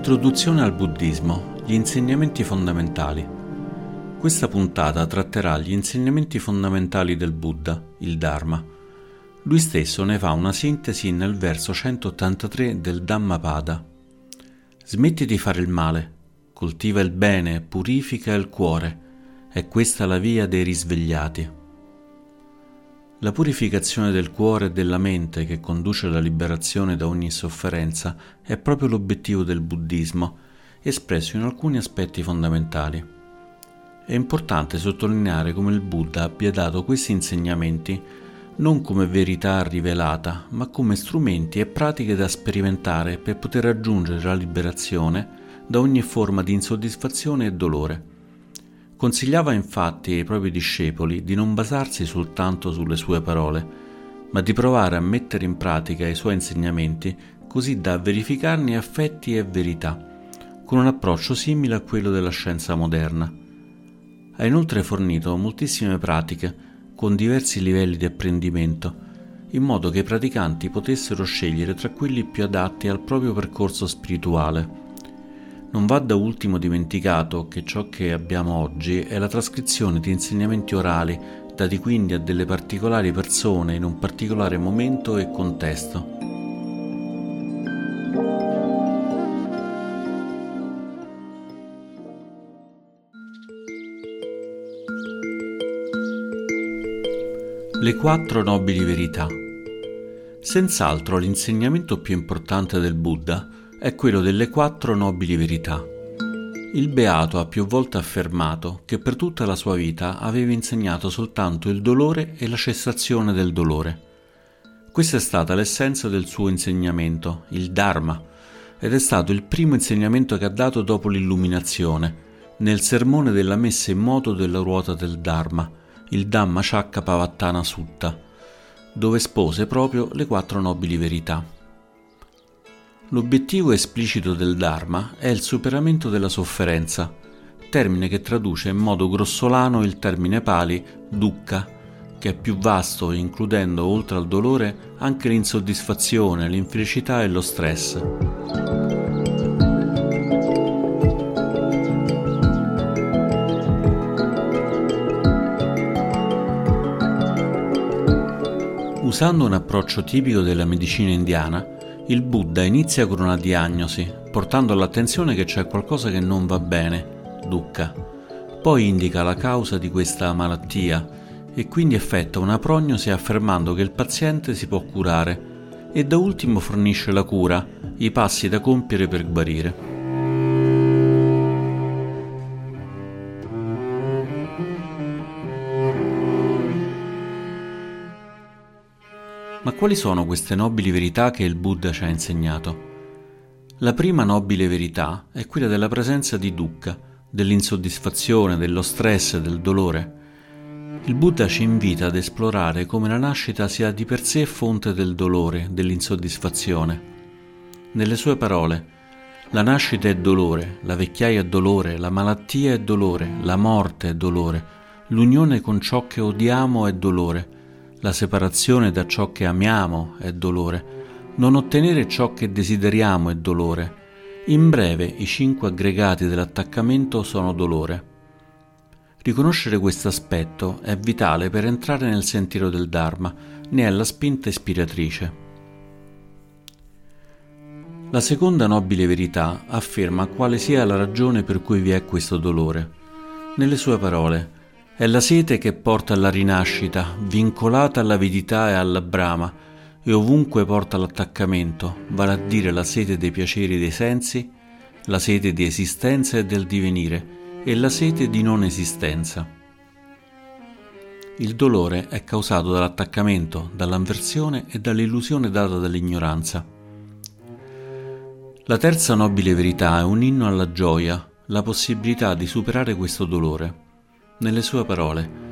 Introduzione al buddismo, gli insegnamenti fondamentali. Questa puntata tratterà gli insegnamenti fondamentali del Buddha, il Dharma. Lui stesso ne fa una sintesi nel verso 183 del Dhammapada. Smetti di fare il male, coltiva il bene, purifica il cuore. È questa la via dei risvegliati. La purificazione del cuore e della mente che conduce alla liberazione da ogni sofferenza è proprio l'obiettivo del buddismo, espresso in alcuni aspetti fondamentali. È importante sottolineare come il Buddha abbia dato questi insegnamenti non come verità rivelata, ma come strumenti e pratiche da sperimentare per poter raggiungere la liberazione da ogni forma di insoddisfazione e dolore. Consigliava infatti ai propri discepoli di non basarsi soltanto sulle sue parole, ma di provare a mettere in pratica i suoi insegnamenti così da verificarne affetti e verità, con un approccio simile a quello della scienza moderna. Ha inoltre fornito moltissime pratiche con diversi livelli di apprendimento, in modo che i praticanti potessero scegliere tra quelli più adatti al proprio percorso spirituale non va da ultimo dimenticato che ciò che abbiamo oggi è la trascrizione di insegnamenti orali dati quindi a delle particolari persone in un particolare momento e contesto. Le quattro nobili verità. Senz'altro l'insegnamento più importante del Buddha è quello delle quattro nobili verità. Il Beato ha più volte affermato che per tutta la sua vita aveva insegnato soltanto il dolore e la cessazione del dolore. Questa è stata l'essenza del suo insegnamento, il Dharma, ed è stato il primo insegnamento che ha dato dopo l'illuminazione, nel sermone della messa in moto della ruota del Dharma, il Dhamma Chakka Pavattana Sutta, dove espose proprio le quattro nobili verità. L'obiettivo esplicito del Dharma è il superamento della sofferenza, termine che traduce in modo grossolano il termine pali dukkha, che è più vasto includendo oltre al dolore anche l'insoddisfazione, l'infelicità e lo stress. Usando un approccio tipico della medicina indiana, il Buddha inizia con una diagnosi, portando all'attenzione che c'è qualcosa che non va bene, dukkha. Poi indica la causa di questa malattia e quindi effettua una prognosi affermando che il paziente si può curare e da ultimo fornisce la cura, i passi da compiere per guarire. Quali sono queste nobili verità che il Buddha ci ha insegnato? La prima nobile verità è quella della presenza di dukkha, dell'insoddisfazione, dello stress del dolore. Il Buddha ci invita ad esplorare come la nascita sia di per sé fonte del dolore, dell'insoddisfazione. Nelle sue parole, la nascita è dolore, la vecchiaia è dolore, la malattia è dolore, la morte è dolore, l'unione con ciò che odiamo è dolore, la separazione da ciò che amiamo è dolore. Non ottenere ciò che desideriamo è dolore. In breve, i cinque aggregati dell'attaccamento sono dolore. Riconoscere questo aspetto è vitale per entrare nel sentiero del Dharma, ne è la spinta ispiratrice. La seconda nobile verità afferma quale sia la ragione per cui vi è questo dolore. Nelle sue parole, è la sete che porta alla rinascita, vincolata all'avidità e alla brama, e ovunque porta l'attaccamento, vale a dire la sete dei piaceri dei sensi, la sete di esistenza e del divenire, e la sete di non esistenza. Il dolore è causato dall'attaccamento, dall'avversione e dall'illusione data dall'ignoranza. La terza nobile verità è un inno alla gioia, la possibilità di superare questo dolore nelle sue parole.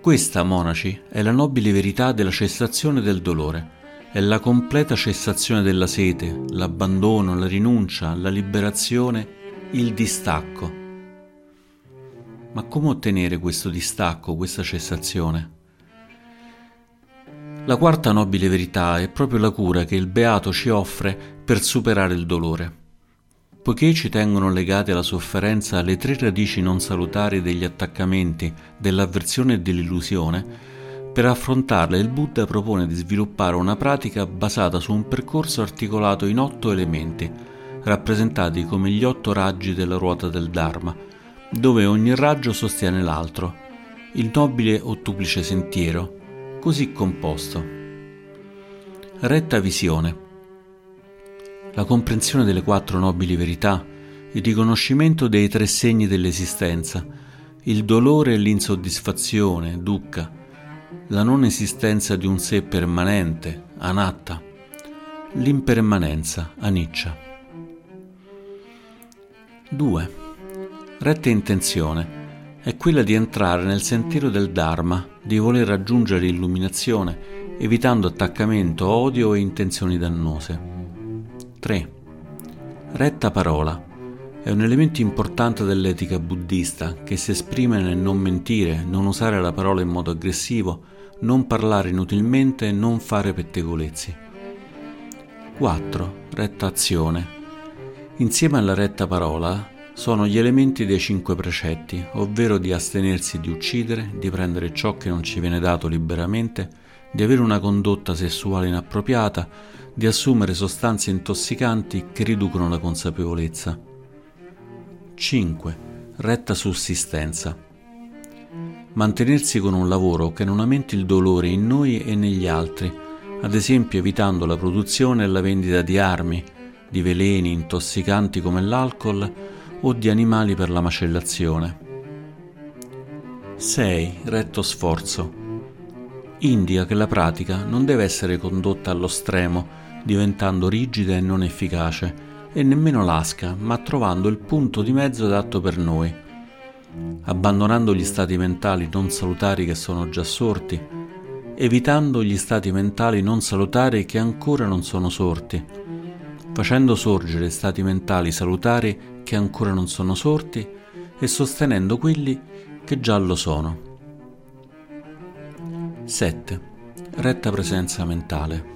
Questa, monaci, è la nobile verità della cessazione del dolore, è la completa cessazione della sete, l'abbandono, la rinuncia, la liberazione, il distacco. Ma come ottenere questo distacco, questa cessazione? La quarta nobile verità è proprio la cura che il Beato ci offre per superare il dolore. Poiché ci tengono legati alla sofferenza le tre radici non salutari degli attaccamenti, dell'avversione e dell'illusione, per affrontarle il Buddha propone di sviluppare una pratica basata su un percorso articolato in otto elementi, rappresentati come gli otto raggi della ruota del Dharma, dove ogni raggio sostiene l'altro, il nobile ottuplice sentiero, così composto. Retta visione la comprensione delle quattro nobili verità, il riconoscimento dei tre segni dell'esistenza, il dolore e l'insoddisfazione, dukkha, la non esistenza di un sé permanente, anatta, l'impermanenza, aniccia. 2. Retta intenzione è quella di entrare nel sentiero del Dharma, di voler raggiungere l'illuminazione, evitando attaccamento, odio e intenzioni dannose. 3. Retta parola è un elemento importante dell'etica buddista che si esprime nel non mentire, non usare la parola in modo aggressivo, non parlare inutilmente e non fare pettegolezzi. 4. Retta azione. Insieme alla retta parola sono gli elementi dei cinque precetti, ovvero di astenersi di uccidere, di prendere ciò che non ci viene dato liberamente, di avere una condotta sessuale inappropriata, di assumere sostanze intossicanti che riducono la consapevolezza. 5. Retta sussistenza. Mantenersi con un lavoro che non aumenti il dolore in noi e negli altri, ad esempio evitando la produzione e la vendita di armi, di veleni intossicanti come l'alcol o di animali per la macellazione. 6. Retto sforzo. Indica che la pratica non deve essere condotta allo stremo, diventando rigida e non efficace, e nemmeno lasca, ma trovando il punto di mezzo adatto per noi. Abbandonando gli stati mentali non salutari che sono già sorti, evitando gli stati mentali non salutari che ancora non sono sorti, facendo sorgere stati mentali salutari che ancora non sono sorti e sostenendo quelli che già lo sono. 7. Retta presenza mentale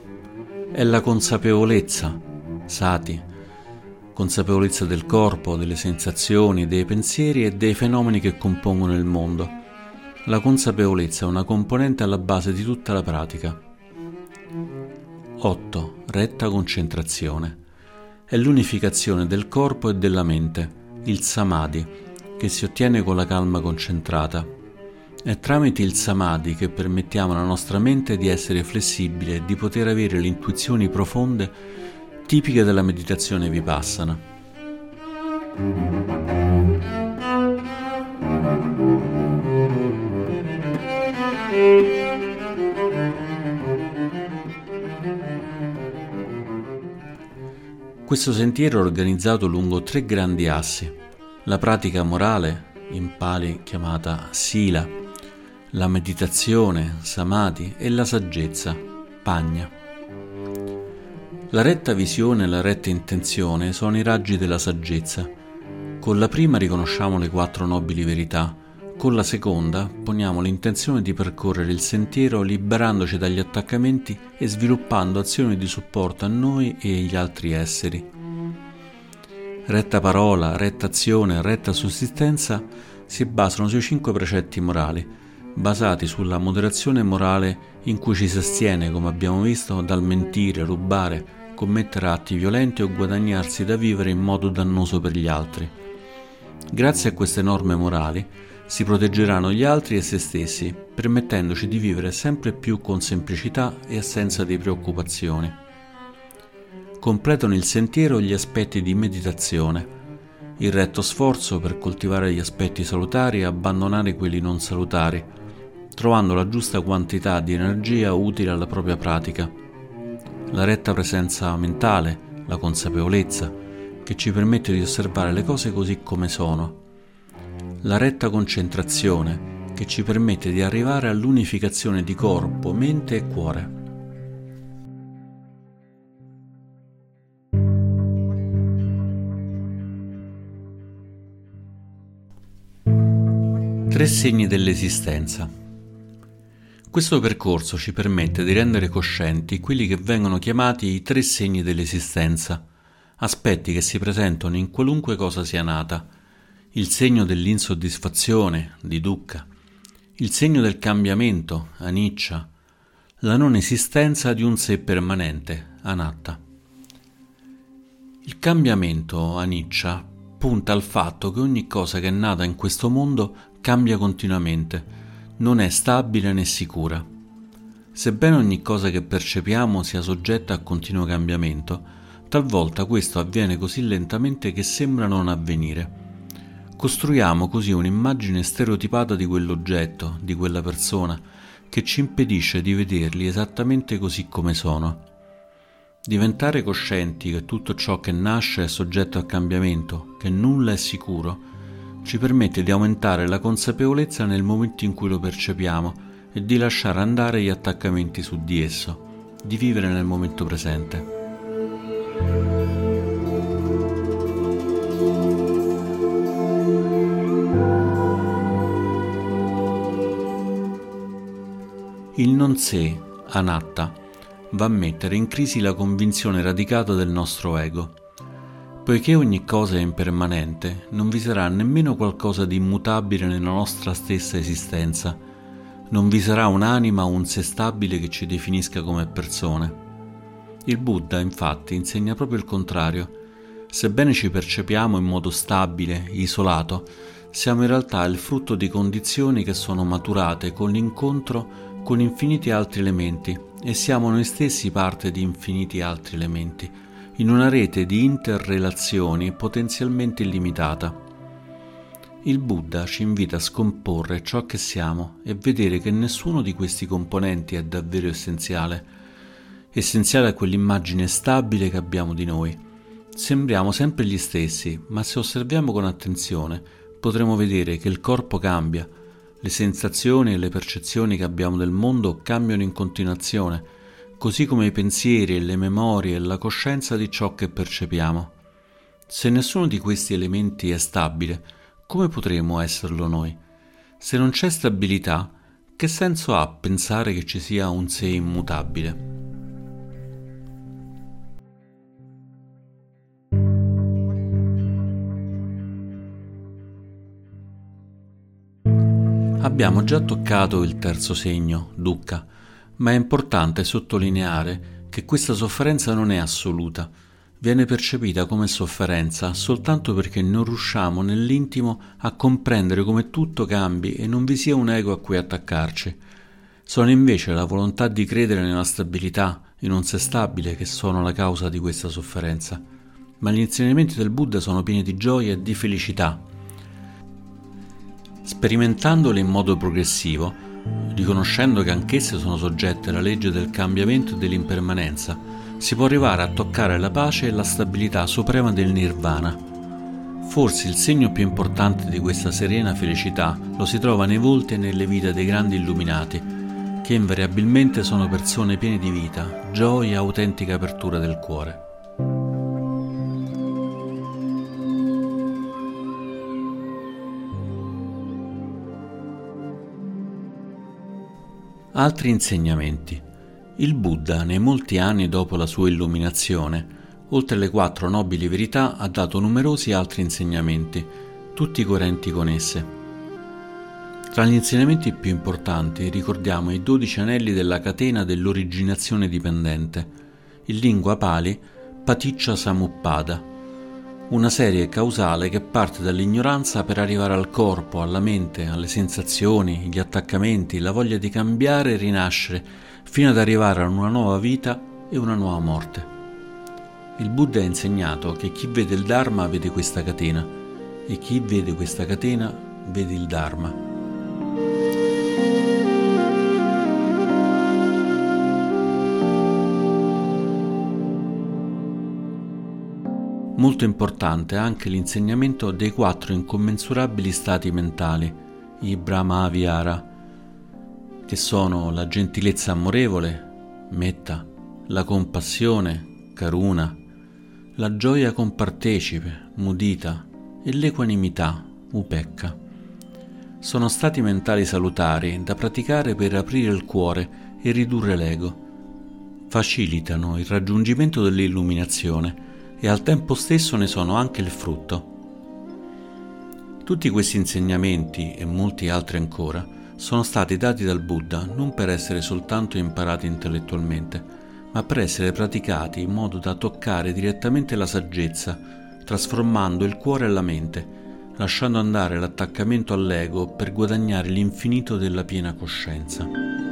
è la consapevolezza, sati, consapevolezza del corpo, delle sensazioni, dei pensieri e dei fenomeni che compongono il mondo. La consapevolezza è una componente alla base di tutta la pratica. 8. Retta concentrazione. È l'unificazione del corpo e della mente, il samadhi, che si ottiene con la calma concentrata. È tramite il samadhi che permettiamo alla nostra mente di essere flessibile e di poter avere le intuizioni profonde tipiche della meditazione vipassana. Questo sentiero è organizzato lungo tre grandi assi. La pratica morale, in pali chiamata sila, la meditazione, samadhi e la saggezza, pagna. La retta visione e la retta intenzione sono i raggi della saggezza. Con la prima riconosciamo le quattro nobili verità, con la seconda poniamo l'intenzione di percorrere il sentiero liberandoci dagli attaccamenti e sviluppando azioni di supporto a noi e agli altri esseri. Retta parola, retta azione, retta sussistenza si basano sui cinque precetti morali basati sulla moderazione morale in cui ci si astiene, come abbiamo visto, dal mentire, rubare, commettere atti violenti o guadagnarsi da vivere in modo dannoso per gli altri. Grazie a queste norme morali si proteggeranno gli altri e se stessi, permettendoci di vivere sempre più con semplicità e assenza di preoccupazioni. Completano il sentiero gli aspetti di meditazione, il retto sforzo per coltivare gli aspetti salutari e abbandonare quelli non salutari, trovando la giusta quantità di energia utile alla propria pratica. La retta presenza mentale, la consapevolezza, che ci permette di osservare le cose così come sono. La retta concentrazione, che ci permette di arrivare all'unificazione di corpo, mente e cuore. Tre segni dell'esistenza. Questo percorso ci permette di rendere coscienti quelli che vengono chiamati i tre segni dell'esistenza, aspetti che si presentano in qualunque cosa sia nata, il segno dell'insoddisfazione, di dukkha, il segno del cambiamento, aniccia, la non esistenza di un sé permanente, anatta. Il cambiamento, aniccia, punta al fatto che ogni cosa che è nata in questo mondo cambia continuamente, non è stabile né sicura. Sebbene ogni cosa che percepiamo sia soggetta a continuo cambiamento, talvolta questo avviene così lentamente che sembra non avvenire. Costruiamo così un'immagine stereotipata di quell'oggetto, di quella persona, che ci impedisce di vederli esattamente così come sono. Diventare coscienti che tutto ciò che nasce è soggetto a cambiamento, che nulla è sicuro, ci permette di aumentare la consapevolezza nel momento in cui lo percepiamo e di lasciare andare gli attaccamenti su di esso, di vivere nel momento presente. Il non sé, anatta, va a mettere in crisi la convinzione radicata del nostro ego. Poiché ogni cosa è impermanente, non vi sarà nemmeno qualcosa di immutabile nella nostra stessa esistenza. Non vi sarà un'anima o un sé stabile che ci definisca come persone. Il Buddha, infatti, insegna proprio il contrario. Sebbene ci percepiamo in modo stabile, isolato, siamo in realtà il frutto di condizioni che sono maturate con l'incontro con infiniti altri elementi e siamo noi stessi parte di infiniti altri elementi, in una rete di interrelazioni potenzialmente illimitata. Il Buddha ci invita a scomporre ciò che siamo e vedere che nessuno di questi componenti è davvero essenziale. Essenziale è quell'immagine stabile che abbiamo di noi. Sembriamo sempre gli stessi, ma se osserviamo con attenzione potremo vedere che il corpo cambia, le sensazioni e le percezioni che abbiamo del mondo cambiano in continuazione, così come i pensieri le memorie e la coscienza di ciò che percepiamo. Se nessuno di questi elementi è stabile, come potremo esserlo noi? Se non c'è stabilità, che senso ha pensare che ci sia un sé immutabile? Abbiamo già toccato il terzo segno, dukkha, ma è importante sottolineare che questa sofferenza non è assoluta, viene percepita come sofferenza soltanto perché non riusciamo nell'intimo a comprendere come tutto cambi e non vi sia un ego a cui attaccarci. Sono invece la volontà di credere nella stabilità, in un sé stabile, che sono la causa di questa sofferenza. Ma gli insegnamenti del Buddha sono pieni di gioia e di felicità, sperimentandole in modo progressivo, riconoscendo che anch'esse sono soggette alla legge del cambiamento e dell'impermanenza, si può arrivare a toccare la pace e la stabilità suprema del nirvana. Forse il segno più importante di questa serena felicità lo si trova nei volti e nelle vite dei grandi illuminati, che invariabilmente sono persone piene di vita, gioia e autentica apertura del cuore. Altri insegnamenti. Il Buddha, nei molti anni dopo la sua illuminazione, oltre le quattro nobili verità, ha dato numerosi altri insegnamenti, tutti coerenti con esse. Tra gli insegnamenti più importanti ricordiamo i dodici anelli della catena dell'originazione dipendente, in lingua pali Paticcia Samuppada, una serie causale che parte dall'ignoranza per arrivare al corpo, alla mente, alle sensazioni, gli attaccamenti, la voglia di cambiare e rinascere, fino ad arrivare a una nuova vita e una nuova morte. Il Buddha ha insegnato che chi vede il Dharma vede questa catena e chi vede questa catena vede il Dharma. Molto importante anche l'insegnamento dei quattro incommensurabili stati mentali, i Brahmavihara, che sono la gentilezza amorevole, metta, la compassione, karuna, la gioia compartecipe, mudita, e l'equanimità, upecca. Sono stati mentali salutari da praticare per aprire il cuore e ridurre l'ego. Facilitano il raggiungimento dell'illuminazione e al tempo stesso ne sono anche il frutto. Tutti questi insegnamenti e molti altri ancora sono stati dati dal Buddha non per essere soltanto imparati intellettualmente, ma per essere praticati in modo da toccare direttamente la saggezza, trasformando il cuore e la mente, lasciando andare l'attaccamento all'ego per guadagnare l'infinito della piena coscienza.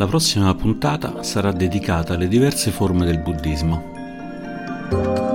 La prossima puntata sarà dedicata alle diverse forme del buddismo.